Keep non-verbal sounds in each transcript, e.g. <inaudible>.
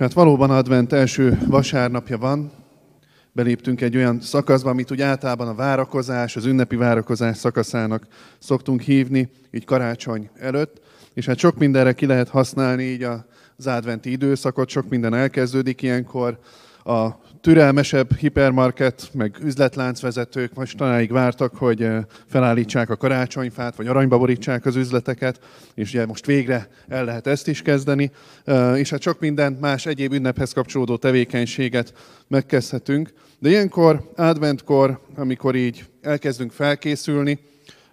hát valóban advent első vasárnapja van, beléptünk egy olyan szakaszba, amit úgy általában a várakozás, az ünnepi várakozás szakaszának szoktunk hívni, így karácsony előtt, és hát sok mindenre ki lehet használni így az adventi időszakot, sok minden elkezdődik ilyenkor, a türelmesebb hipermarket, meg üzletláncvezetők mostanáig vártak, hogy eh, felállítsák a karácsonyfát, vagy aranyba borítsák az üzleteket, és ugye most végre el lehet ezt is kezdeni, eh, és hát sok minden más egyéb ünnephez kapcsolódó tevékenységet megkezdhetünk. De ilyenkor, adventkor, amikor így elkezdünk felkészülni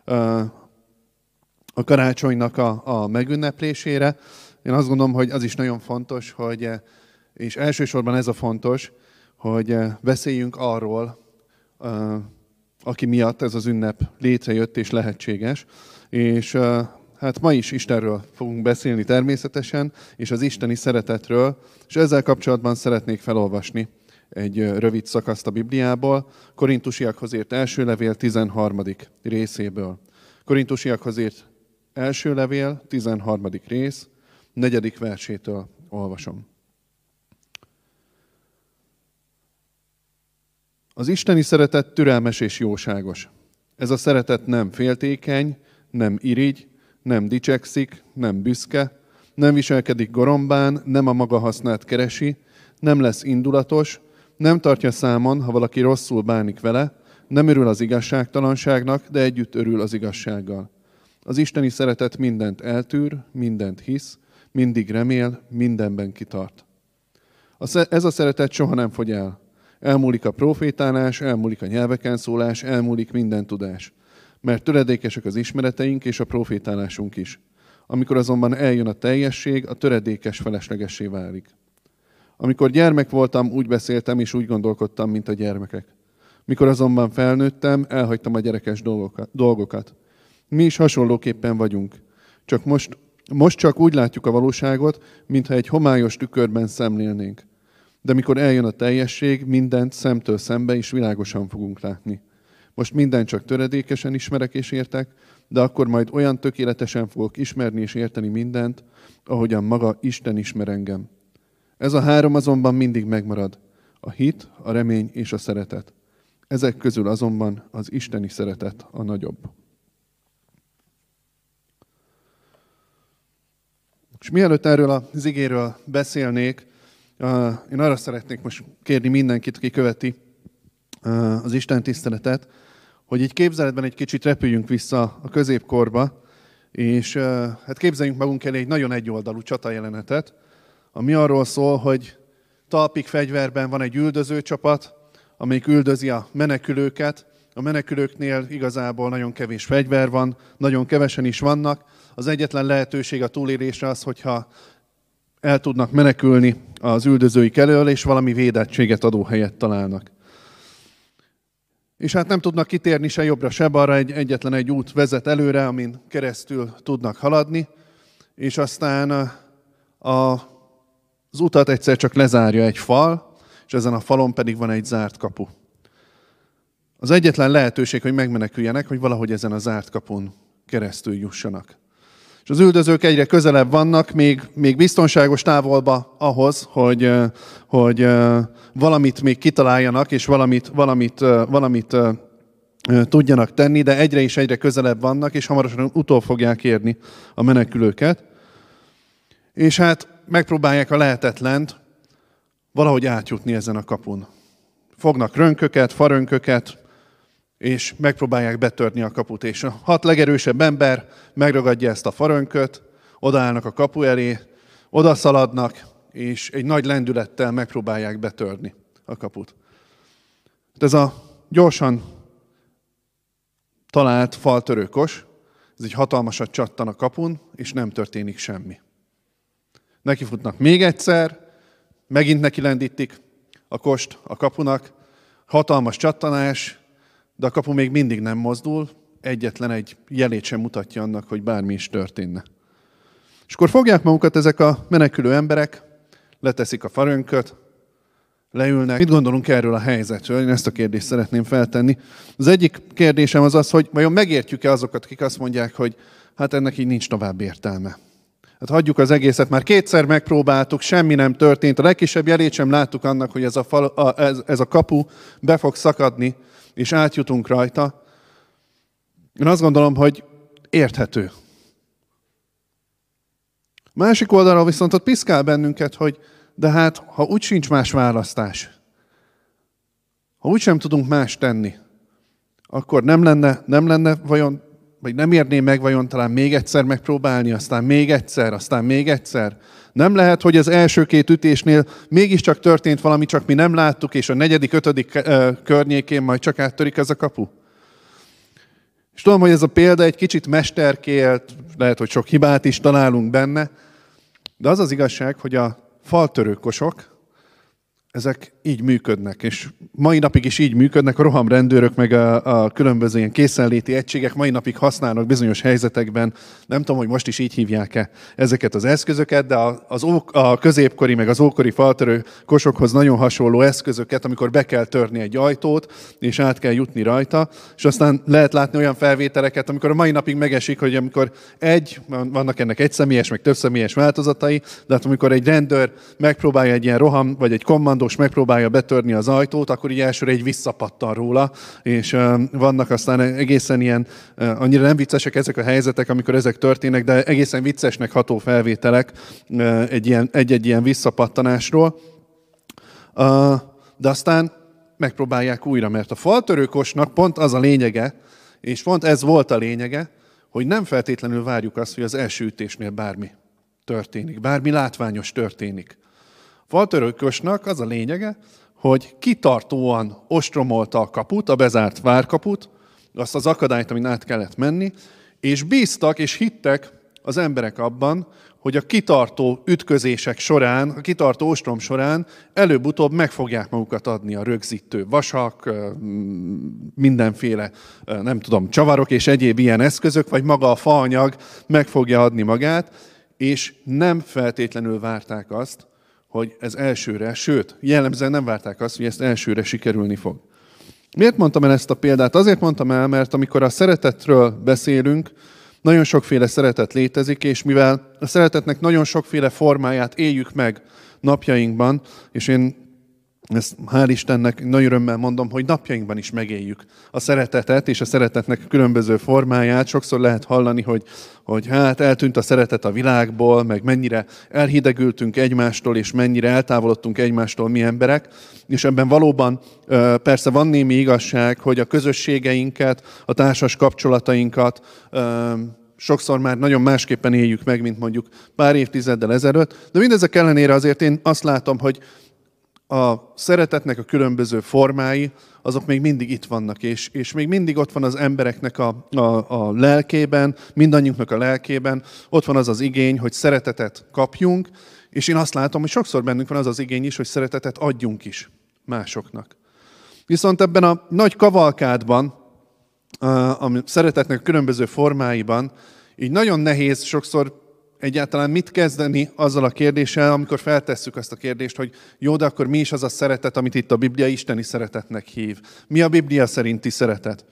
eh, a karácsonynak a, a megünneplésére, én azt gondolom, hogy az is nagyon fontos, hogy, és elsősorban ez a fontos, hogy eh, beszéljünk arról, eh, aki miatt ez az ünnep létrejött és lehetséges. És eh, hát ma is Istenről fogunk beszélni természetesen, és az isteni szeretetről, és ezzel kapcsolatban szeretnék felolvasni egy rövid szakaszt a Bibliából, Korintusiakhoz írt első levél 13. részéből. Korintusiakhoz írt első levél, 13. rész, negyedik versétől olvasom. Az isteni szeretet türelmes és jóságos. Ez a szeretet nem féltékeny, nem irigy, nem dicsekszik, nem büszke, nem viselkedik gorombán, nem a maga hasznát keresi, nem lesz indulatos, nem tartja számon, ha valaki rosszul bánik vele, nem örül az igazságtalanságnak, de együtt örül az igazsággal. Az isteni szeretet mindent eltűr, mindent hisz, mindig remél, mindenben kitart. Ez a szeretet soha nem fogy el. Elmúlik a profétálás, elmúlik a nyelveken szólás, elmúlik minden tudás. Mert töredékesek az ismereteink és a profétálásunk is. Amikor azonban eljön a teljesség, a töredékes feleslegessé válik. Amikor gyermek voltam, úgy beszéltem és úgy gondolkodtam, mint a gyermekek. Mikor azonban felnőttem, elhagytam a gyerekes dolgokat. Mi is hasonlóképpen vagyunk. Csak most, most csak úgy látjuk a valóságot, mintha egy homályos tükörben szemlélnénk. De mikor eljön a teljesség, mindent szemtől szembe is világosan fogunk látni. Most mindent csak töredékesen ismerek és értek, de akkor majd olyan tökéletesen fogok ismerni és érteni mindent, ahogyan maga Isten ismer engem. Ez a három azonban mindig megmarad. A hit, a remény és a szeretet. Ezek közül azonban az isteni szeretet a nagyobb. És mielőtt erről az igéről beszélnék, én arra szeretnék most kérni mindenkit, aki követi az Isten tiszteletet, hogy egy képzeletben egy kicsit repüljünk vissza a középkorba, és hát képzeljünk magunk elé egy nagyon egyoldalú jelenetet, ami arról szól, hogy talpig fegyverben van egy üldözőcsapat, amelyik üldözi a menekülőket. A menekülőknél igazából nagyon kevés fegyver van, nagyon kevesen is vannak. Az egyetlen lehetőség a túlélésre az, hogyha el tudnak menekülni az üldözőik elől, és valami védettséget adó helyet találnak. És hát nem tudnak kitérni se jobbra, se balra, egy, egyetlen egy út vezet előre, amin keresztül tudnak haladni, és aztán a, az utat egyszer csak lezárja egy fal, és ezen a falon pedig van egy zárt kapu. Az egyetlen lehetőség, hogy megmeneküljenek, hogy valahogy ezen a zárt kapun keresztül jussanak. És az üldözők egyre közelebb vannak, még, még biztonságos távolba ahhoz, hogy, hogy valamit még kitaláljanak, és valamit, valamit, valamit tudjanak tenni, de egyre is egyre közelebb vannak, és hamarosan utol fogják érni a menekülőket. És hát megpróbálják a lehetetlent valahogy átjutni ezen a kapun. Fognak rönköket, farönköket, és megpróbálják betörni a kaput, és a hat legerősebb ember megragadja ezt a farönköt, odaállnak a kapu elé, odaszaladnak, és egy nagy lendülettel megpróbálják betörni a kaput. Ez a gyorsan talált faltörőkos, ez egy hatalmasat csattan a kapun, és nem történik semmi. Nekifutnak még egyszer, megint neki lendítik a kost a kapunak, hatalmas csattanás, de a kapu még mindig nem mozdul, egyetlen egy jelét sem mutatja annak, hogy bármi is történne. És akkor fogják magukat ezek a menekülő emberek, leteszik a farönköt, leülnek. Mit gondolunk erről a helyzetről? Én ezt a kérdést szeretném feltenni. Az egyik kérdésem az az, hogy vajon megértjük-e azokat, akik azt mondják, hogy hát ennek így nincs tovább értelme. Hát hagyjuk az egészet, már kétszer megpróbáltuk, semmi nem történt. A legkisebb jelét sem láttuk annak, hogy ez a, fal, a, ez, ez a kapu be fog szakadni, és átjutunk rajta. Én azt gondolom, hogy érthető. Másik oldalról viszont ott piszkál bennünket, hogy de hát, ha úgy sincs más választás, ha úgy sem tudunk más tenni, akkor nem lenne, nem lenne vajon, vagy nem érné meg vajon talán még egyszer megpróbálni, aztán még egyszer, aztán még egyszer. Nem lehet, hogy az első két ütésnél mégiscsak történt valami, csak mi nem láttuk, és a negyedik, ötödik környékén majd csak áttörik ez a kapu. És tudom, hogy ez a példa egy kicsit mesterkélt, lehet, hogy sok hibát is találunk benne, de az az igazság, hogy a faltörőkosok, ezek így működnek, és mai napig is így működnek, a rohamrendőrök, meg a, a különböző ilyen készenléti egységek mai napig használnak bizonyos helyzetekben, nem tudom, hogy most is így hívják-e ezeket az eszközöket, de az ó, a középkori, meg az ókori faltörő kosokhoz nagyon hasonló eszközöket, amikor be kell törni egy ajtót, és át kell jutni rajta, és aztán lehet látni olyan felvételeket, amikor a mai napig megesik, hogy amikor egy, vannak ennek egy személyes, meg több személyes változatai, de hát amikor egy rendőr megpróbálja egy ilyen roham, vagy egy kommandós megpróbálja betörni az ajtót, akkor így elsőre egy visszapattan róla, és vannak aztán egészen ilyen, annyira nem viccesek ezek a helyzetek, amikor ezek történnek, de egészen viccesnek ható felvételek egy ilyen, egy-egy ilyen visszapattanásról. De aztán megpróbálják újra, mert a faltörőkosnak pont az a lényege, és pont ez volt a lényege, hogy nem feltétlenül várjuk azt, hogy az első ütésnél bármi történik, bármi látványos történik. Faltörőkösnek az a lényege, hogy kitartóan ostromolta a kaput, a bezárt várkaput, azt az akadályt, amin át kellett menni, és bíztak és hittek az emberek abban, hogy a kitartó ütközések során, a kitartó ostrom során előbb-utóbb meg fogják magukat adni a rögzítő vasak, mindenféle, nem tudom, csavarok és egyéb ilyen eszközök, vagy maga a faanyag meg fogja adni magát, és nem feltétlenül várták azt, hogy ez elsőre, sőt, jellemzően nem várták azt, hogy ezt elsőre sikerülni fog. Miért mondtam el ezt a példát? Azért mondtam el, mert amikor a szeretetről beszélünk, nagyon sokféle szeretet létezik, és mivel a szeretetnek nagyon sokféle formáját éljük meg napjainkban, és én ezt hál' Istennek nagy örömmel mondom, hogy napjainkban is megéljük a szeretetet és a szeretetnek különböző formáját. Sokszor lehet hallani, hogy, hogy hát eltűnt a szeretet a világból, meg mennyire elhidegültünk egymástól, és mennyire eltávolodtunk egymástól mi emberek. És ebben valóban persze van némi igazság, hogy a közösségeinket, a társas kapcsolatainkat sokszor már nagyon másképpen éljük meg, mint mondjuk pár évtizeddel ezelőtt. De mindezek ellenére azért én azt látom, hogy a szeretetnek a különböző formái, azok még mindig itt vannak, és, és még mindig ott van az embereknek a, a, a lelkében, mindannyiunknak a lelkében, ott van az az igény, hogy szeretetet kapjunk, és én azt látom, hogy sokszor bennünk van az az igény is, hogy szeretetet adjunk is másoknak. Viszont ebben a nagy kavalkádban, a, szeretetnek a különböző formáiban, így nagyon nehéz sokszor egyáltalán mit kezdeni azzal a kérdéssel, amikor feltesszük azt a kérdést, hogy jó, de akkor mi is az a szeretet, amit itt a Biblia isteni szeretetnek hív? Mi a Biblia szerinti szeretet?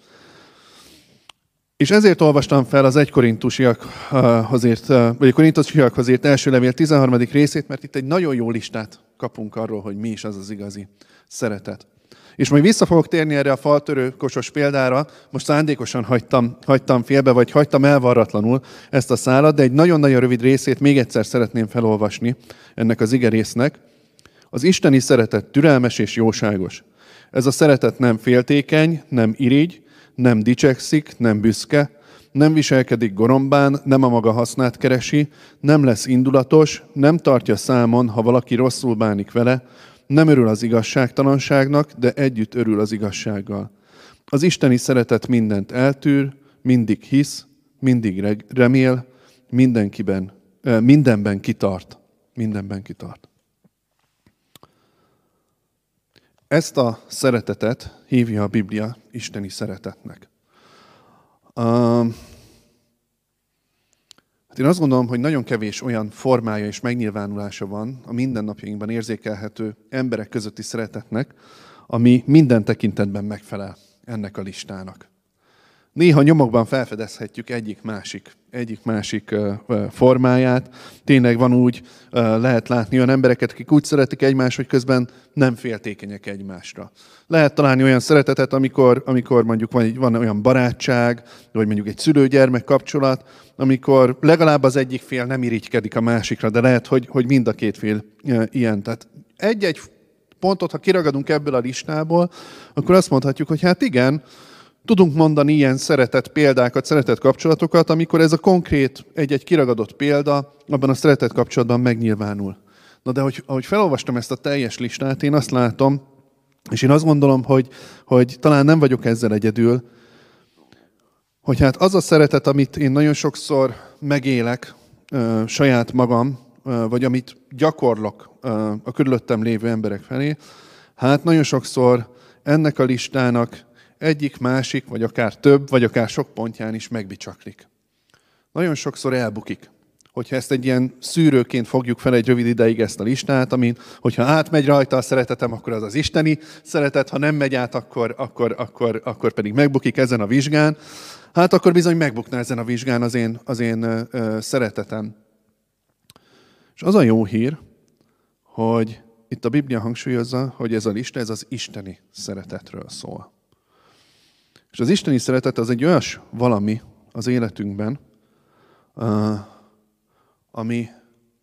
És ezért olvastam fel az 1 Korintusiakhoz írt, vagy a Korintusiakhoz írt első levél 13. részét, mert itt egy nagyon jó listát kapunk arról, hogy mi is az az igazi szeretet. És majd vissza fogok térni erre a faltörő kosos példára, most szándékosan hagytam, hagytam félbe, vagy hagytam elvarratlanul ezt a szálat, de egy nagyon-nagyon rövid részét még egyszer szeretném felolvasni ennek az igerésznek. Az isteni szeretet türelmes és jóságos. Ez a szeretet nem féltékeny, nem irigy, nem dicsekszik, nem büszke, nem viselkedik gorombán, nem a maga hasznát keresi, nem lesz indulatos, nem tartja számon, ha valaki rosszul bánik vele, nem örül az igazságtalanságnak, de együtt örül az igazsággal. Az isteni szeretet mindent eltűr, mindig hisz, mindig remél, mindenkiben, mindenben kitart. Mindenben kitart. Ezt a szeretetet hívja a Biblia isteni szeretetnek. Hát én azt gondolom, hogy nagyon kevés olyan formája és megnyilvánulása van a mindennapjainkban érzékelhető emberek közötti szeretetnek, ami minden tekintetben megfelel ennek a listának. Néha nyomokban felfedezhetjük egyik-másik egyik-másik formáját. Tényleg van úgy, lehet látni olyan embereket, akik úgy szeretik egymást, hogy közben nem féltékenyek egymásra. Lehet találni olyan szeretetet, amikor, amikor mondjuk van, van olyan barátság, vagy mondjuk egy szülő-gyermek kapcsolat, amikor legalább az egyik fél nem irigykedik a másikra, de lehet, hogy, hogy mind a két fél ilyen. Tehát egy-egy pontot, ha kiragadunk ebből a listából, akkor azt mondhatjuk, hogy hát igen, Tudunk mondani ilyen szeretett példákat, szeretett kapcsolatokat, amikor ez a konkrét, egy-egy kiragadott példa abban a szeretett kapcsolatban megnyilvánul. Na de hogy, ahogy felolvastam ezt a teljes listát, én azt látom, és én azt gondolom, hogy, hogy talán nem vagyok ezzel egyedül, hogy hát az a szeretet, amit én nagyon sokszor megélek ö, saját magam, ö, vagy amit gyakorlok ö, a körülöttem lévő emberek felé, hát nagyon sokszor ennek a listának egyik, másik, vagy akár több, vagy akár sok pontján is megbicsaklik. Nagyon sokszor elbukik. Hogyha ezt egy ilyen szűrőként fogjuk fel egy rövid ideig ezt a listát, amin, hogyha átmegy rajta a szeretetem, akkor az az isteni szeretet, ha nem megy át, akkor, akkor, akkor, akkor pedig megbukik ezen a vizsgán, hát akkor bizony megbukna ezen a vizsgán az én, az én ö, szeretetem. És az a jó hír, hogy itt a Biblia hangsúlyozza, hogy ez a lista, ez az isteni szeretetről szól. És az isteni szeretet az egy olyas valami az életünkben, ami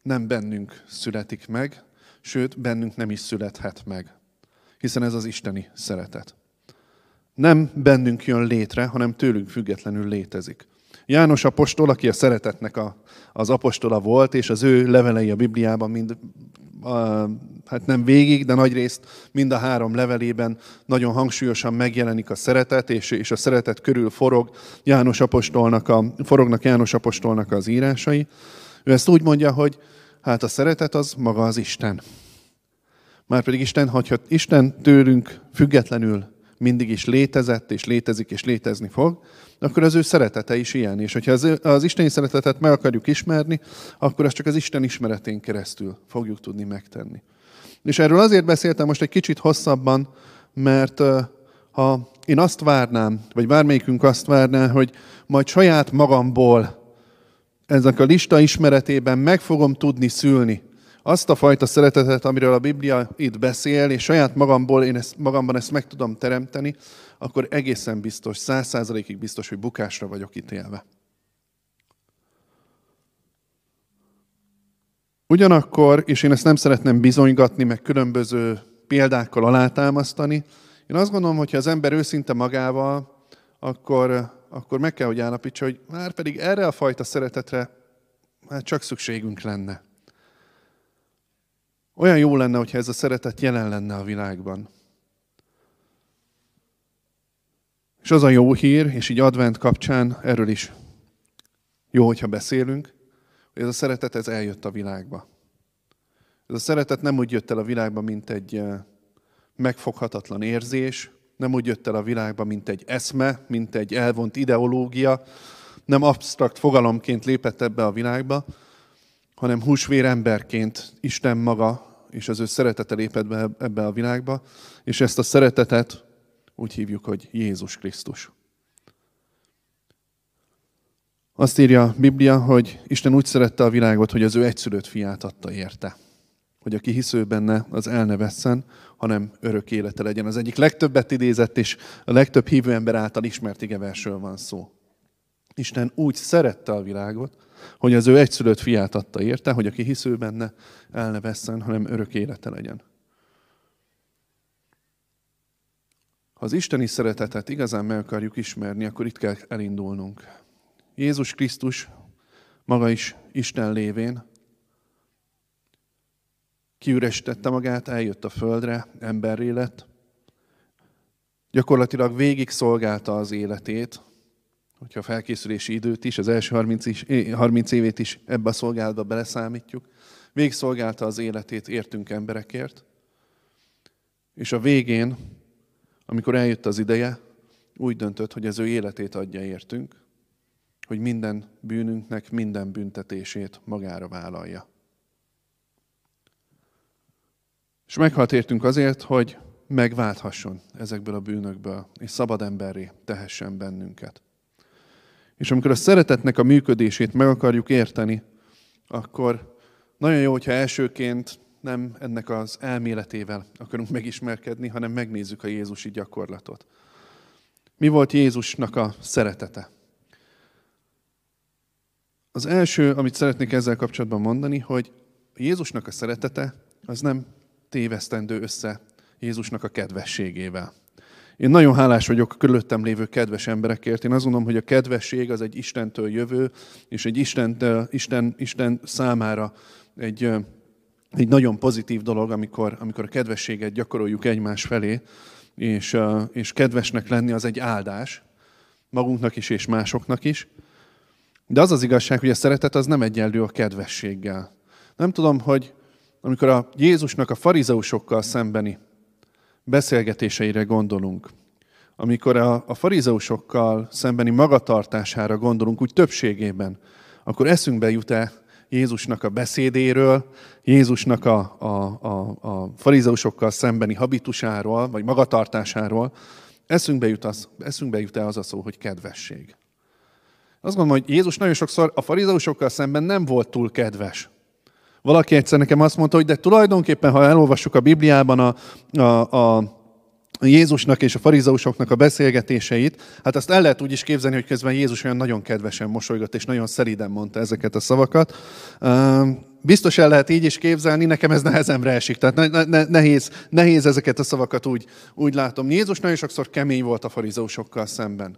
nem bennünk születik meg, sőt, bennünk nem is születhet meg. Hiszen ez az isteni szeretet. Nem bennünk jön létre, hanem tőlünk függetlenül létezik. János apostol, aki a szeretetnek a, az apostola volt, és az ő levelei a Bibliában mind hát nem végig, de nagy részt mind a három levelében nagyon hangsúlyosan megjelenik a szeretet, és, és a szeretet körül forog János apostolnak a, forognak János apostolnak az írásai. Ő ezt úgy mondja, hogy hát a szeretet az maga az Isten. Márpedig Isten, hogyha Isten tőlünk függetlenül mindig is létezett, és létezik, és létezni fog, akkor az ő szeretete is ilyen. És hogyha az, az isteni szeretetet meg akarjuk ismerni, akkor azt csak az Isten ismeretén keresztül fogjuk tudni megtenni. És erről azért beszéltem most egy kicsit hosszabban, mert ha én azt várnám, vagy bármelyikünk azt várná, hogy majd saját magamból ezek a lista ismeretében meg fogom tudni szülni azt a fajta szeretetet, amiről a Biblia itt beszél, és saját magamból én ezt, magamban ezt meg tudom teremteni, akkor egészen biztos, száz százalékig biztos, hogy bukásra vagyok ítélve. Ugyanakkor, és én ezt nem szeretném bizonygatni, meg különböző példákkal alátámasztani, én azt gondolom, hogy ha az ember őszinte magával, akkor, akkor meg kell, hogy állapítsa, hogy már pedig erre a fajta szeretetre már csak szükségünk lenne. Olyan jó lenne, hogyha ez a szeretet jelen lenne a világban. És az a jó hír, és így advent kapcsán erről is jó, hogyha beszélünk, hogy ez a szeretet ez eljött a világba. Ez a szeretet nem úgy jött el a világba, mint egy eh, megfoghatatlan érzés, nem úgy jött el a világba, mint egy eszme, mint egy elvont ideológia, nem absztrakt fogalomként lépett ebbe a világba, hanem húsvér emberként Isten maga és az ő szeretete lépett be ebbe a világba, és ezt a szeretetet úgy hívjuk, hogy Jézus Krisztus. Azt írja a Biblia, hogy Isten úgy szerette a világot, hogy az ő egyszülött fiát adta érte. Hogy aki hisző benne, az el ne vesszen, hanem örök élete legyen. Az egyik legtöbbet idézett, és a legtöbb hívő ember által ismert igeversről van szó. Isten úgy szerette a világot, hogy az ő egyszülött fiát adta érte, hogy aki hisző benne, el ne vesszen, hanem örök élete legyen. Ha az isteni szeretetet igazán meg akarjuk ismerni, akkor itt kell elindulnunk. Jézus Krisztus maga is Isten lévén kiüresítette magát, eljött a földre, emberré lett, gyakorlatilag végig szolgálta az életét, hogyha a felkészülési időt is, az első 30, is, 30 évét is ebbe a szolgálatba beleszámítjuk, végig szolgálta az életét értünk emberekért, és a végén, amikor eljött az ideje, úgy döntött, hogy az ő életét adja értünk, hogy minden bűnünknek minden büntetését magára vállalja. És meghalt értünk azért, hogy megválthasson ezekből a bűnökből, és szabad emberré tehessen bennünket. És amikor a szeretetnek a működését meg akarjuk érteni, akkor nagyon jó, hogyha elsőként nem ennek az elméletével akarunk megismerkedni, hanem megnézzük a Jézusi gyakorlatot. Mi volt Jézusnak a szeretete? Az első, amit szeretnék ezzel kapcsolatban mondani, hogy Jézusnak a szeretete az nem tévesztendő össze Jézusnak a kedvességével. Én nagyon hálás vagyok a körülöttem lévő kedves emberekért. Én azt gondolom, hogy a kedvesség az egy Istentől jövő, és egy Isten, Isten, Isten számára egy, egy nagyon pozitív dolog, amikor, amikor a kedvességet gyakoroljuk egymás felé, és, és kedvesnek lenni az egy áldás, magunknak is és másoknak is. De az az igazság, hogy a szeretet az nem egyenlő a kedvességgel. Nem tudom, hogy amikor a Jézusnak a farizeusokkal szembeni beszélgetéseire gondolunk, amikor a, a farizeusokkal szembeni magatartására gondolunk, úgy többségében, akkor eszünkbe jut-e Jézusnak a beszédéről, Jézusnak a, a, a, a farizeusokkal szembeni habitusáról, vagy magatartásáról, eszünkbe jut, az, eszünkbe jut-e az a szó, hogy kedvesség. Azt gondolom, hogy Jézus nagyon sokszor a farizeusokkal szemben nem volt túl kedves. Valaki egyszer nekem azt mondta, hogy de tulajdonképpen, ha elolvassuk a Bibliában a, a, a Jézusnak és a farizeusoknak a beszélgetéseit, hát azt el lehet úgy is képzelni, hogy közben Jézus olyan nagyon kedvesen mosolygott, és nagyon szeriden mondta ezeket a szavakat. Biztos el lehet így is képzelni, nekem ez nehezemre esik, tehát nehéz, nehéz ezeket a szavakat úgy, úgy látom. Jézus nagyon sokszor kemény volt a farizeusokkal szemben.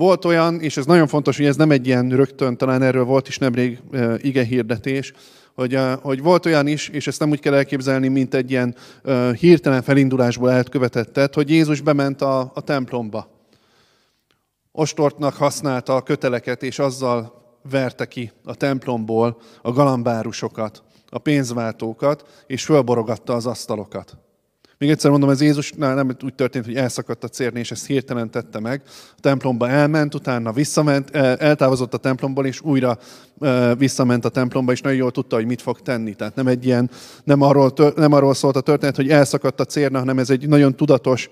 Volt olyan, és ez nagyon fontos, hogy ez nem egy ilyen rögtön, talán erről volt is nemrég ige hirdetés, hogy, hogy volt olyan is, és ezt nem úgy kell elképzelni, mint egy ilyen hirtelen felindulásból elkövetettet, hogy Jézus bement a, a templomba. Ostortnak használta a köteleket, és azzal verte ki a templomból a galambárusokat, a pénzváltókat, és fölborogatta az asztalokat. Még egyszer mondom, ez Jézusnál nem úgy történt, hogy elszakadt a cérni, és ezt hirtelen tette meg. A templomba elment, utána visszament, eltávozott a templomból, és újra visszament a templomba, és nagyon jól tudta, hogy mit fog tenni. Tehát nem egy ilyen, nem arról, nem arról szólt a történet, hogy elszakadt a cérna, hanem ez egy nagyon tudatos,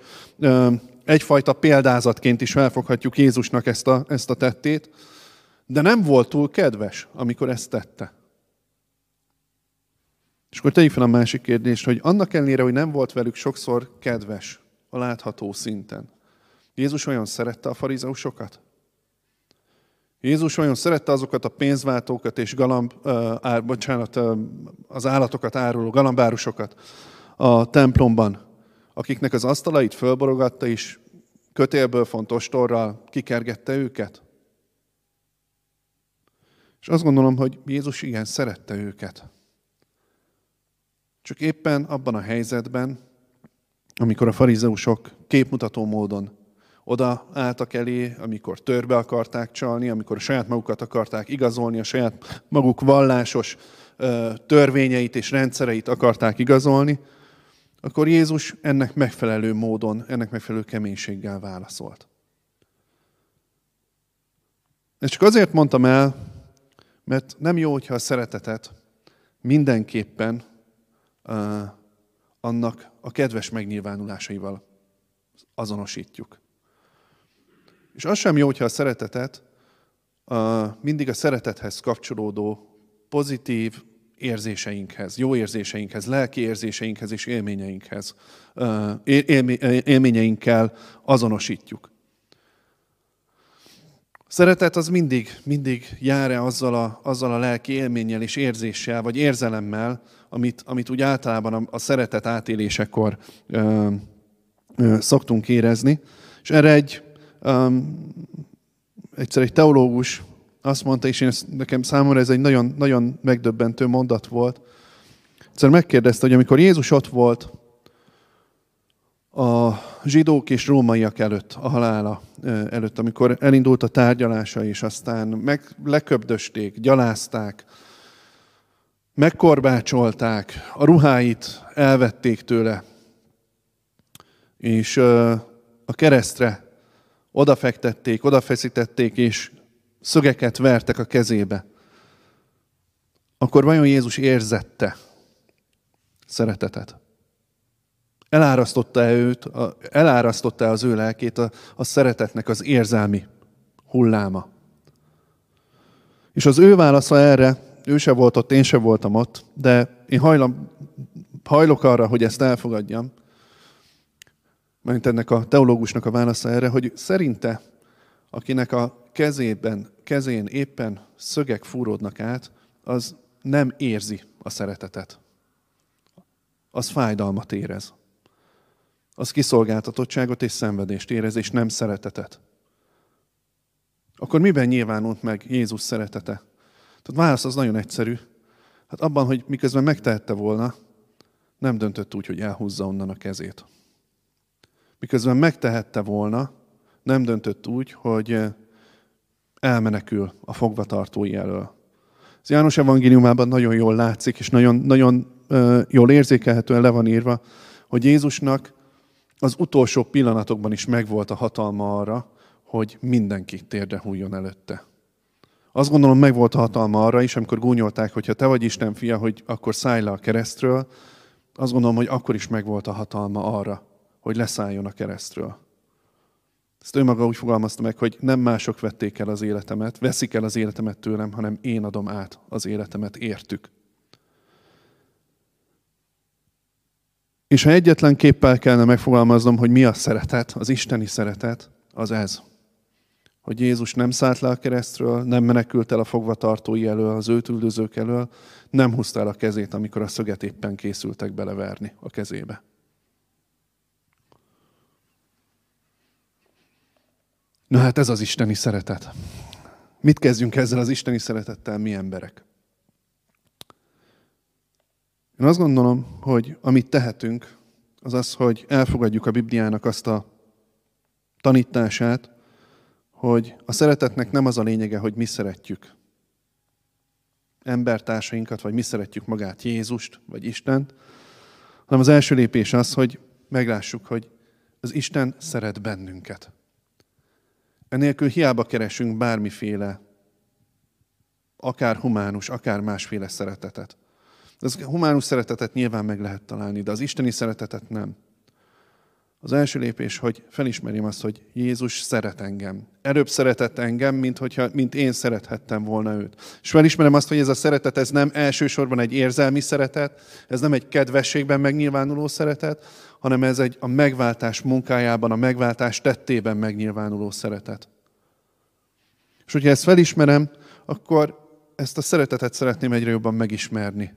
egyfajta példázatként is felfoghatjuk Jézusnak ezt a, ezt a tettét. De nem volt túl kedves, amikor ezt tette. És akkor tegyük fel a másik kérdést, hogy annak ellenére, hogy nem volt velük sokszor kedves a látható szinten, Jézus olyan szerette a farizeusokat? Jézus olyan szerette azokat a pénzváltókat és galamb, á, bocsánat, az állatokat áruló galambárusokat a templomban, akiknek az asztalait fölborogatta és kötélből fontos torral kikergette őket? És azt gondolom, hogy Jézus igen szerette őket. Csak éppen abban a helyzetben, amikor a farizeusok képmutató módon oda álltak elé, amikor törbe akarták csalni, amikor a saját magukat akarták igazolni, a saját maguk vallásos törvényeit és rendszereit akarták igazolni, akkor Jézus ennek megfelelő módon, ennek megfelelő keménységgel válaszolt. Ezt csak azért mondtam el, mert nem jó, hogyha a szeretetet mindenképpen annak a kedves megnyilvánulásaival azonosítjuk. És az sem jó, hogyha a szeretetet mindig a szeretethez kapcsolódó pozitív érzéseinkhez, jó érzéseinkhez, lelki érzéseinkhez és élményeinkhez, élményeinkkel azonosítjuk. Szeretet az mindig, mindig jár-e azzal a, azzal a lelki élménnyel és érzéssel, vagy érzelemmel, amit, amit úgy általában a, a szeretet átélésekor ö, ö, szoktunk érezni. És erre egy, ö, egyszer egy teológus azt mondta, és én ezt, nekem számomra ez egy nagyon, nagyon megdöbbentő mondat volt. Egyszer megkérdezte, hogy amikor Jézus ott volt a zsidók és rómaiak előtt, a halála előtt, amikor elindult a tárgyalása, és aztán meg leköbdösték, gyalázták, megkorbácsolták, a ruháit elvették tőle, és a keresztre odafektették, odafeszítették, és szögeket vertek a kezébe. Akkor vajon Jézus érzette szeretetet? Elárasztotta -e őt, elárasztotta -e az ő lelkét a, a szeretetnek az érzelmi hulláma. És az ő válasza erre, ő se volt ott, én se voltam ott, de én hajlam, hajlok arra, hogy ezt elfogadjam, mert ennek a teológusnak a válasza erre, hogy szerinte, akinek a kezében, kezén éppen szögek fúródnak át, az nem érzi a szeretetet. Az fájdalmat érez. Az kiszolgáltatottságot és szenvedést érez, és nem szeretetet. Akkor miben nyilvánult meg Jézus szeretete? Tehát válasz az nagyon egyszerű. Hát abban, hogy miközben megtehette volna, nem döntött úgy, hogy elhúzza onnan a kezét. Miközben megtehette volna, nem döntött úgy, hogy elmenekül a fogvatartói elől. Az János evangéliumában nagyon jól látszik, és nagyon, nagyon uh, jól érzékelhetően le van írva, hogy Jézusnak az utolsó pillanatokban is megvolt a hatalma arra, hogy mindenki térdre hújjon előtte. Azt gondolom, megvolt a hatalma arra is, amikor gúnyolták, hogy ha te vagy Isten fia, hogy akkor szállj le a keresztről, azt gondolom, hogy akkor is megvolt a hatalma arra, hogy leszálljon a keresztről. Ezt ő maga úgy fogalmazta meg, hogy nem mások vették el az életemet, veszik el az életemet tőlem, hanem én adom át az életemet értük. És ha egyetlen képpel kellene megfogalmaznom, hogy mi a szeretet, az isteni szeretet, az ez. Hogy Jézus nem szállt le a keresztről, nem menekült el a fogvatartói elől, az őt üldözők elől, nem húzta el a kezét, amikor a szöget éppen készültek beleverni a kezébe. Na hát ez az isteni szeretet. Mit kezdjünk ezzel az isteni szeretettel mi emberek? Én azt gondolom, hogy amit tehetünk, az az, hogy elfogadjuk a Bibliának azt a tanítását, hogy a szeretetnek nem az a lényege, hogy mi szeretjük embertársainkat, vagy mi szeretjük magát, Jézust, vagy Istent, hanem az első lépés az, hogy meglássuk, hogy az Isten szeret bennünket. Enélkül hiába keresünk bármiféle, akár humánus, akár másféle szeretetet. Az humánus szeretetet nyilván meg lehet találni, de az isteni szeretetet nem. Az első lépés, hogy felismerjem azt, hogy Jézus szeret engem. Erőbb szeretett engem, mint, hogyha, mint én szerethettem volna őt. És felismerem azt, hogy ez a szeretet, ez nem elsősorban egy érzelmi szeretet, ez nem egy kedvességben megnyilvánuló szeretet, hanem ez egy a megváltás munkájában, a megváltás tettében megnyilvánuló szeretet. És hogyha ezt felismerem, akkor ezt a szeretetet szeretném egyre jobban megismerni.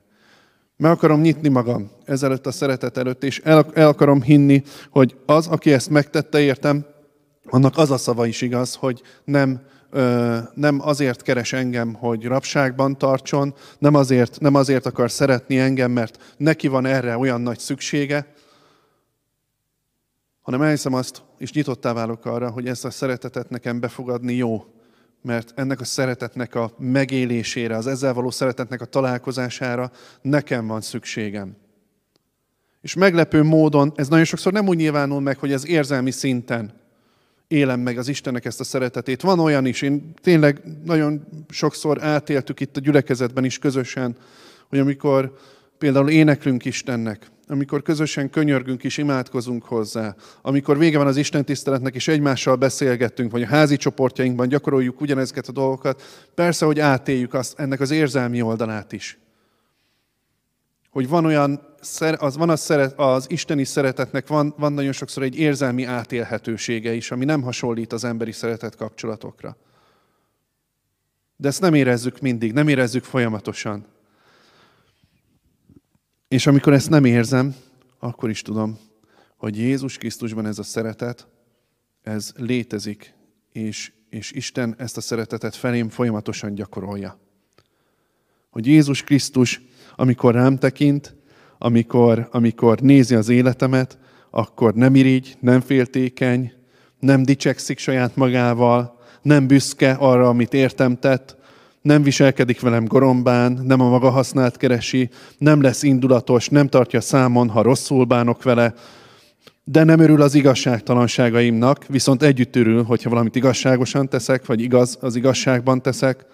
Meg akarom nyitni magam ezelőtt a szeretet előtt, és el, el akarom hinni, hogy az, aki ezt megtette értem, annak az a szava is igaz, hogy nem, ö, nem azért keres engem, hogy rabságban tartson, nem azért, nem azért akar szeretni engem, mert neki van erre olyan nagy szüksége, hanem elhiszem azt, és nyitottá válok arra, hogy ezt a szeretetet nekem befogadni jó, mert ennek a szeretetnek a megélésére, az ezzel való szeretetnek a találkozására nekem van szükségem. És meglepő módon ez nagyon sokszor nem úgy nyilvánul meg, hogy ez érzelmi szinten élem meg az Istennek ezt a szeretetét. Van olyan is, én tényleg nagyon sokszor átéltük itt a gyülekezetben is közösen, hogy amikor például éneklünk Istennek, amikor közösen könyörgünk és imádkozunk hozzá, amikor vége van az Isten tiszteletnek, és egymással beszélgettünk, vagy a házi csoportjainkban gyakoroljuk ugyanezeket a dolgokat, persze, hogy átéljük azt, ennek az érzelmi oldalát is. Hogy van olyan, az, van az, szeret, az isteni szeretetnek van, van nagyon sokszor egy érzelmi átélhetősége is, ami nem hasonlít az emberi szeretet kapcsolatokra. De ezt nem érezzük mindig, nem érezzük folyamatosan. És amikor ezt nem érzem, akkor is tudom, hogy Jézus Krisztusban ez a szeretet, ez létezik, és, és Isten ezt a szeretetet felém folyamatosan gyakorolja. Hogy Jézus Krisztus, amikor rám tekint, amikor, amikor nézi az életemet, akkor nem irigy, nem féltékeny, nem dicsekszik saját magával, nem büszke arra, amit értem tett, nem viselkedik velem gorombán, nem a maga hasznát keresi, nem lesz indulatos, nem tartja számon, ha rosszul bánok vele, de nem örül az igazságtalanságaimnak, viszont együtt örül, hogyha valamit igazságosan teszek, vagy igaz, az igazságban teszek.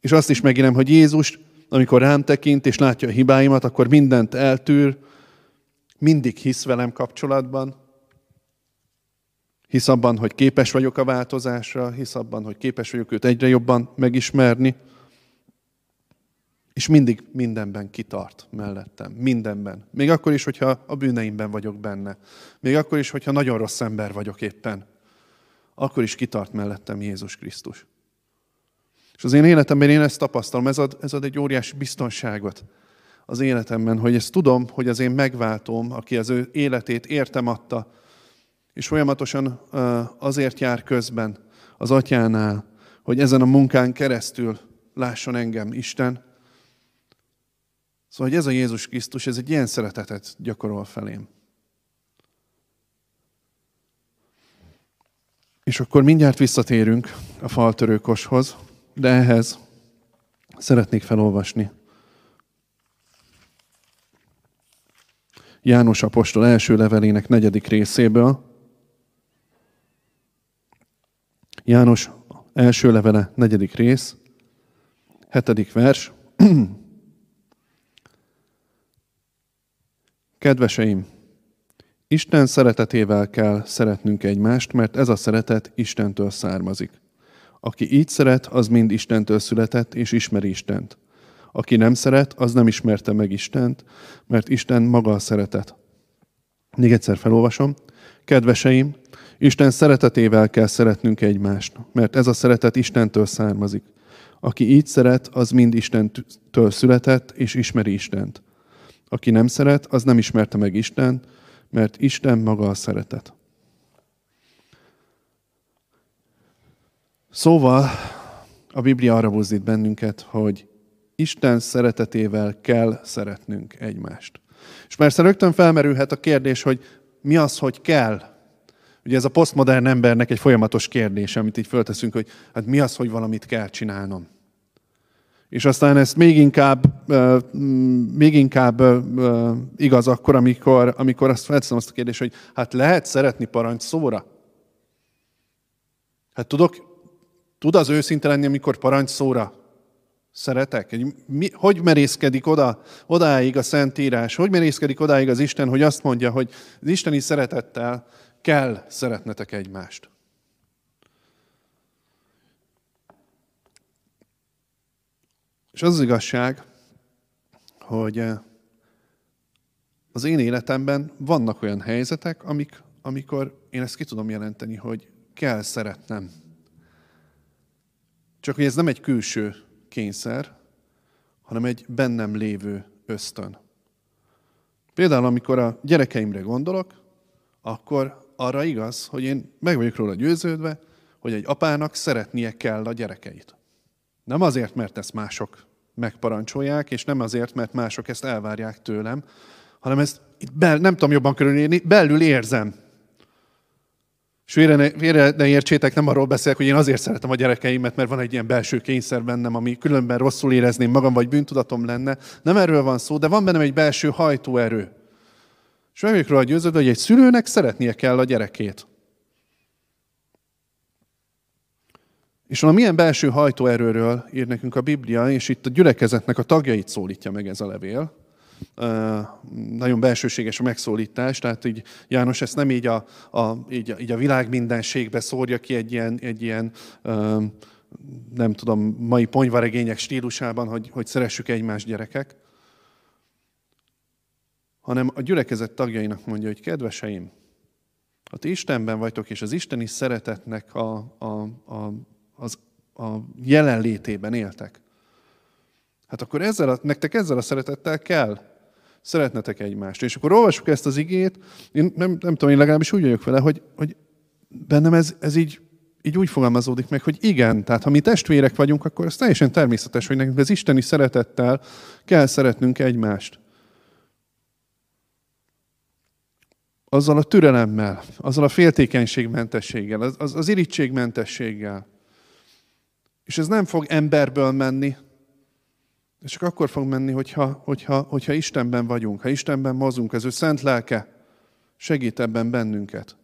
És azt is megírem, hogy Jézus, amikor rám tekint és látja a hibáimat, akkor mindent eltűr, mindig hisz velem kapcsolatban, hisz abban, hogy képes vagyok a változásra, hisz abban, hogy képes vagyok őt egyre jobban megismerni, és mindig mindenben kitart mellettem. Mindenben. Még akkor is, hogyha a bűneimben vagyok benne. Még akkor is, hogyha nagyon rossz ember vagyok éppen. Akkor is kitart mellettem Jézus Krisztus. És az én életemben én ezt tapasztalom, ez ad, ez ad egy óriási biztonságot az életemben, hogy ezt tudom, hogy az én megváltom, aki az ő életét értem adta, és folyamatosan azért jár közben az atyánál, hogy ezen a munkán keresztül lásson engem Isten. Szóval, hogy ez a Jézus Krisztus, ez egy ilyen szeretetet gyakorol felém. És akkor mindjárt visszatérünk a faltörőkoshoz, de ehhez szeretnék felolvasni János apostol első levelének negyedik részéből. János első levele, negyedik rész, hetedik vers. <clears throat> Kedveseim, Isten szeretetével kell szeretnünk egymást, mert ez a szeretet Istentől származik. Aki így szeret, az mind Istentől született, és ismeri Istent. Aki nem szeret, az nem ismerte meg Istent, mert Isten maga a szeretet. Még egyszer felolvasom. Kedveseim, Isten szeretetével kell szeretnünk egymást, mert ez a szeretet Istentől származik. Aki így szeret, az mind Istentől született, és ismeri Istent. Aki nem szeret, az nem ismerte meg Istent, mert Isten maga a szeretet. Szóval a Biblia arra buzdít bennünket, hogy Isten szeretetével kell szeretnünk egymást. És persze rögtön felmerülhet a kérdés, hogy mi az, hogy kell? Ugye ez a posztmodern embernek egy folyamatos kérdés, amit így fölteszünk, hogy hát mi az, hogy valamit kell csinálnom. És aztán ez még inkább, még inkább igaz akkor, amikor, amikor azt felteszem azt a kérdést, hogy hát lehet szeretni parancs szóra? Hát tudok, tud az őszinte lenni, amikor parancs szóra szeretek? Mi, hogy merészkedik oda, odáig a Szentírás? Hogy merészkedik odáig az Isten, hogy azt mondja, hogy az isteni szeretettel kell szeretnetek egymást? És az az igazság, hogy eh, az én életemben vannak olyan helyzetek, amik, amikor én ezt ki tudom jelenteni, hogy kell szeretnem. Csak hogy ez nem egy külső kényszer, hanem egy bennem lévő ösztön. Például, amikor a gyerekeimre gondolok, akkor arra igaz, hogy én meg vagyok róla győződve, hogy egy apának szeretnie kell a gyerekeit. Nem azért, mert ezt mások megparancsolják, és nem azért, mert mások ezt elvárják tőlem, hanem ezt itt bel, nem tudom jobban körülírni, belül érzem. És félre ne, félre ne értsétek, nem arról beszélek, hogy én azért szeretem a gyerekeimet, mert van egy ilyen belső kényszer bennem, ami különben rosszul érezném magam, vagy bűntudatom lenne. Nem erről van szó, de van bennem egy belső hajtóerő. És meg vagyok róla győződve, hogy egy szülőnek szeretnie kell a gyerekét. És van milyen belső hajtóerőről ír nekünk a Biblia, és itt a gyülekezetnek a tagjait szólítja meg ez a levél nagyon belsőséges a megszólítás, tehát így János ezt nem így a, a, így a, így a világ mindenségbe szórja ki egy ilyen, egy ilyen nem tudom, mai ponyvaregények stílusában, hogy, hogy szeressük egymás gyerekek, hanem a gyülekezet tagjainak mondja, hogy kedveseim, ha ti Istenben vagytok, és az isteni szeretetnek a, a, a, az, a jelenlétében éltek, hát akkor ezzel a, nektek ezzel a szeretettel kell szeretnetek egymást. És akkor olvassuk ezt az igét, én nem, nem tudom, én legalábbis úgy vagyok vele, hogy, hogy bennem ez, ez így, így úgy fogalmazódik meg, hogy igen, tehát ha mi testvérek vagyunk, akkor ez teljesen természetes, hogy nekünk az isteni szeretettel kell szeretnünk egymást. Azzal a türelemmel, azzal a féltékenységmentességgel, az, az, az irítségmentességgel. És ez nem fog emberből menni, de csak akkor fog menni, hogyha, hogyha, hogyha Istenben vagyunk, ha Istenben mozunk, az ő szent lelke segít ebben bennünket.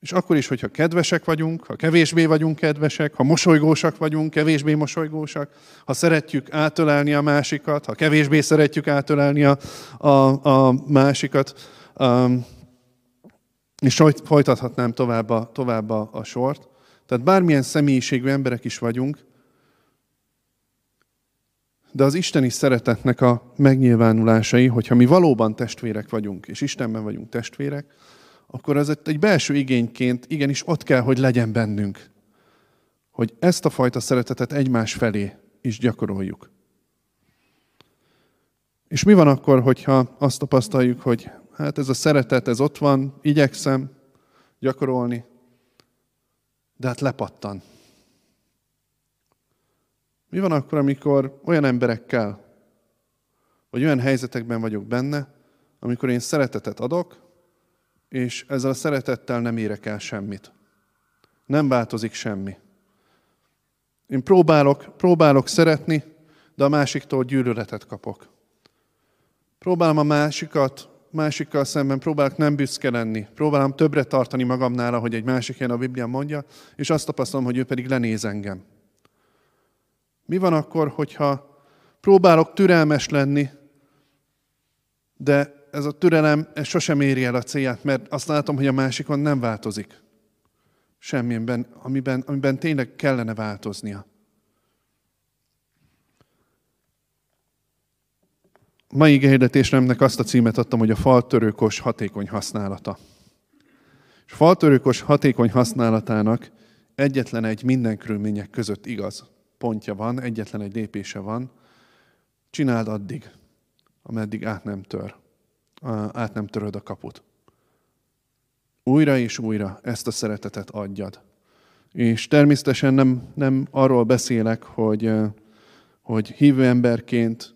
És akkor is, hogyha kedvesek vagyunk, ha kevésbé vagyunk kedvesek, ha mosolygósak vagyunk, kevésbé mosolygósak, ha szeretjük átölelni a másikat, ha kevésbé szeretjük átölelni a, a, a másikat, És folytathatnám tovább a, tovább a, a sort. Tehát bármilyen személyiségű emberek is vagyunk, de az isteni szeretetnek a megnyilvánulásai, hogyha mi valóban testvérek vagyunk, és Istenben vagyunk testvérek, akkor ez egy belső igényként igenis ott kell, hogy legyen bennünk, hogy ezt a fajta szeretetet egymás felé is gyakoroljuk. És mi van akkor, hogyha azt tapasztaljuk, hogy hát ez a szeretet, ez ott van, igyekszem gyakorolni, de hát lepattan. Mi van akkor, amikor olyan emberekkel, vagy olyan helyzetekben vagyok benne, amikor én szeretetet adok, és ezzel a szeretettel nem érek el semmit. Nem változik semmi. Én próbálok, próbálok szeretni, de a másiktól gyűlöletet kapok. Próbálom a másikat, másikkal szemben próbálok nem büszke lenni. Próbálom többre tartani magamnál, ahogy egy másik ilyen a Biblia mondja, és azt tapasztalom, hogy ő pedig lenéz engem. Mi van akkor, hogyha próbálok türelmes lenni, de ez a türelem ez sosem éri el a célját, mert azt látom, hogy a másikon nem változik. Semmiben, amiben, amiben tényleg kellene változnia. Mai hirdetésnemnek azt a címet adtam, hogy a faltörőkos hatékony használata. És a faltörőkos hatékony használatának egyetlen egy minden körülmények között igaz pontja van, egyetlen egy lépése van. Csináld addig, ameddig át nem tör, át nem töröd a kaput. Újra és újra ezt a szeretetet adjad. És természetesen nem, nem arról beszélek, hogy, hogy hívő emberként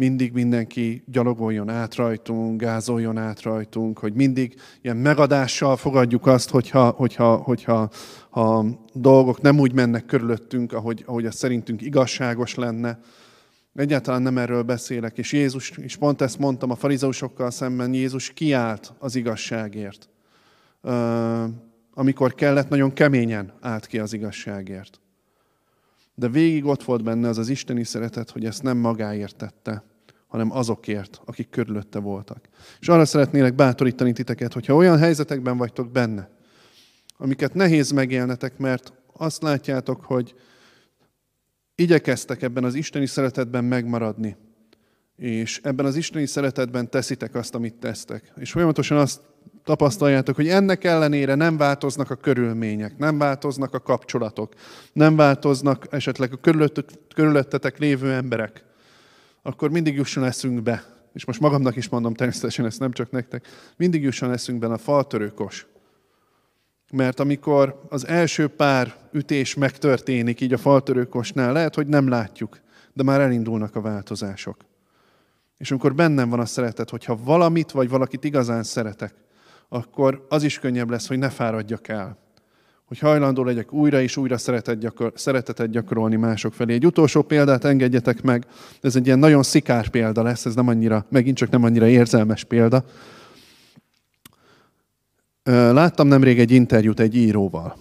mindig mindenki gyalogoljon át rajtunk, gázoljon át rajtunk, hogy mindig ilyen megadással fogadjuk azt, hogyha, hogyha, hogyha ha dolgok nem úgy mennek körülöttünk, ahogy, ahogy az szerintünk igazságos lenne. Egyáltalán nem erről beszélek, és Jézus, és pont ezt mondtam a farizeusokkal szemben, Jézus kiállt az igazságért. Amikor kellett, nagyon keményen állt ki az igazságért. De végig ott volt benne az az isteni szeretet, hogy ezt nem magáért tette, hanem azokért, akik körülötte voltak. És arra szeretnélek bátorítani titeket, hogyha olyan helyzetekben vagytok benne, amiket nehéz megélnetek, mert azt látjátok, hogy igyekeztek ebben az isteni szeretetben megmaradni, és ebben az isteni szeretetben teszitek azt, amit tesztek. És folyamatosan azt tapasztaljátok, hogy ennek ellenére nem változnak a körülmények, nem változnak a kapcsolatok, nem változnak esetleg a körülöttetek lévő emberek akkor mindig jusson eszünkbe, és most magamnak is mondom természetesen ezt nem csak nektek, mindig jusson eszünkben a faltörőkos. Mert amikor az első pár ütés megtörténik így a faltörőkosnál, lehet, hogy nem látjuk, de már elindulnak a változások. És amikor bennem van a szeretet, hogyha valamit vagy valakit igazán szeretek, akkor az is könnyebb lesz, hogy ne fáradjak el, hogy hajlandó legyek újra és újra szeretet gyakor, szeretetet gyakorolni mások felé. Egy utolsó példát engedjetek meg, ez egy ilyen nagyon szikár példa lesz, ez nem annyira, megint csak nem annyira érzelmes példa. Láttam nemrég egy interjút egy íróval.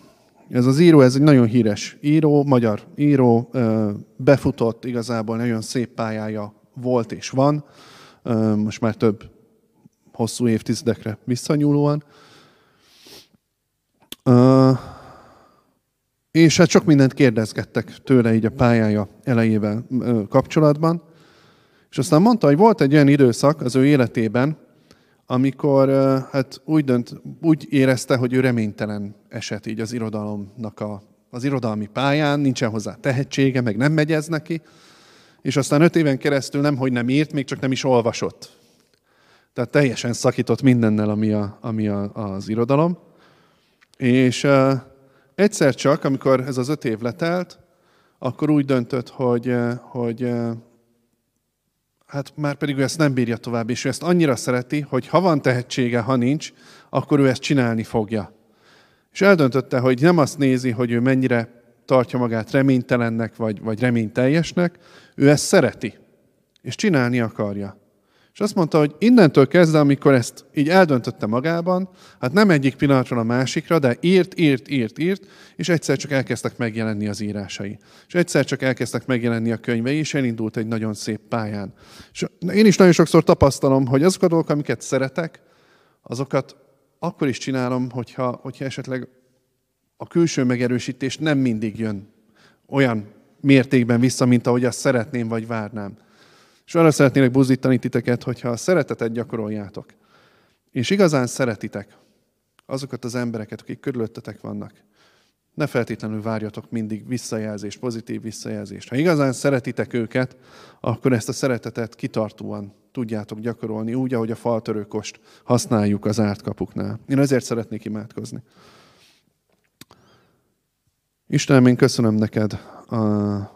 Ez az író, ez egy nagyon híres író, magyar író, befutott, igazából nagyon szép pályája volt és van, most már több hosszú évtizedekre visszanyúlóan. És hát sok mindent kérdezgettek tőle így a pályája elejével kapcsolatban. És aztán mondta, hogy volt egy olyan időszak az ő életében, amikor hát úgy, dönt, úgy érezte, hogy ő reménytelen esett így az irodalomnak a, az irodalmi pályán, nincsen hozzá tehetsége, meg nem megy ez neki, és aztán öt éven keresztül nem, hogy nem írt, még csak nem is olvasott. Tehát teljesen szakított mindennel, ami, a, ami a, az irodalom. És Egyszer csak, amikor ez az öt év letelt, akkor úgy döntött, hogy, eh, hogy eh, hát már pedig ő ezt nem bírja tovább, és ő ezt annyira szereti, hogy ha van tehetsége, ha nincs, akkor ő ezt csinálni fogja. És eldöntötte, hogy nem azt nézi, hogy ő mennyire tartja magát reménytelennek, vagy, vagy reményteljesnek, ő ezt szereti, és csinálni akarja. És azt mondta, hogy innentől kezdve, amikor ezt így eldöntötte magában, hát nem egyik pillanatról a másikra, de írt, írt, írt, írt, és egyszer csak elkezdtek megjelenni az írásai. És egyszer csak elkezdtek megjelenni a könyvei, és elindult egy nagyon szép pályán. És én is nagyon sokszor tapasztalom, hogy azok a dolgok, amiket szeretek, azokat akkor is csinálom, hogyha, hogyha esetleg a külső megerősítés nem mindig jön olyan mértékben vissza, mint ahogy azt szeretném vagy várnám. És arra szeretnélek buzdítani titeket, hogyha a szeretetet gyakoroljátok, és igazán szeretitek azokat az embereket, akik körülöttetek vannak, ne feltétlenül várjatok mindig visszajelzést, pozitív visszajelzést. Ha igazán szeretitek őket, akkor ezt a szeretetet kitartóan tudjátok gyakorolni, úgy, ahogy a faltörőkost használjuk az ártkapuknál. Én ezért szeretnék imádkozni. Istenem, én köszönöm neked a,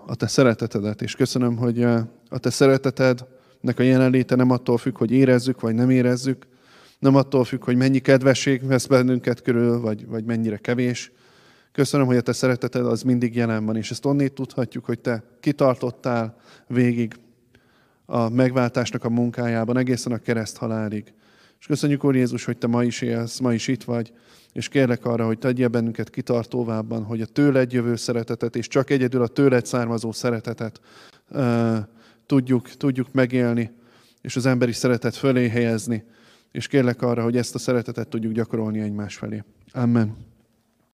a te szeretetedet, és köszönöm, hogy a te szeretetednek a jelenléte nem attól függ, hogy érezzük vagy nem érezzük, nem attól függ, hogy mennyi kedvesség vesz bennünket körül, vagy, vagy mennyire kevés. Köszönöm, hogy a te szereteted az mindig jelen van, és ezt onnét tudhatjuk, hogy te kitartottál végig a megváltásnak a munkájában, egészen a kereszt halálig. És köszönjük, Úr Jézus, hogy te ma is élsz, ma is itt vagy, és kérlek arra, hogy tegyél bennünket kitartóvábban, hogy a tőled jövő szeretetet, és csak egyedül a tőled származó szeretetet uh, tudjuk, tudjuk megélni, és az emberi szeretet fölé helyezni, és kérlek arra, hogy ezt a szeretetet tudjuk gyakorolni egymás felé. Amen.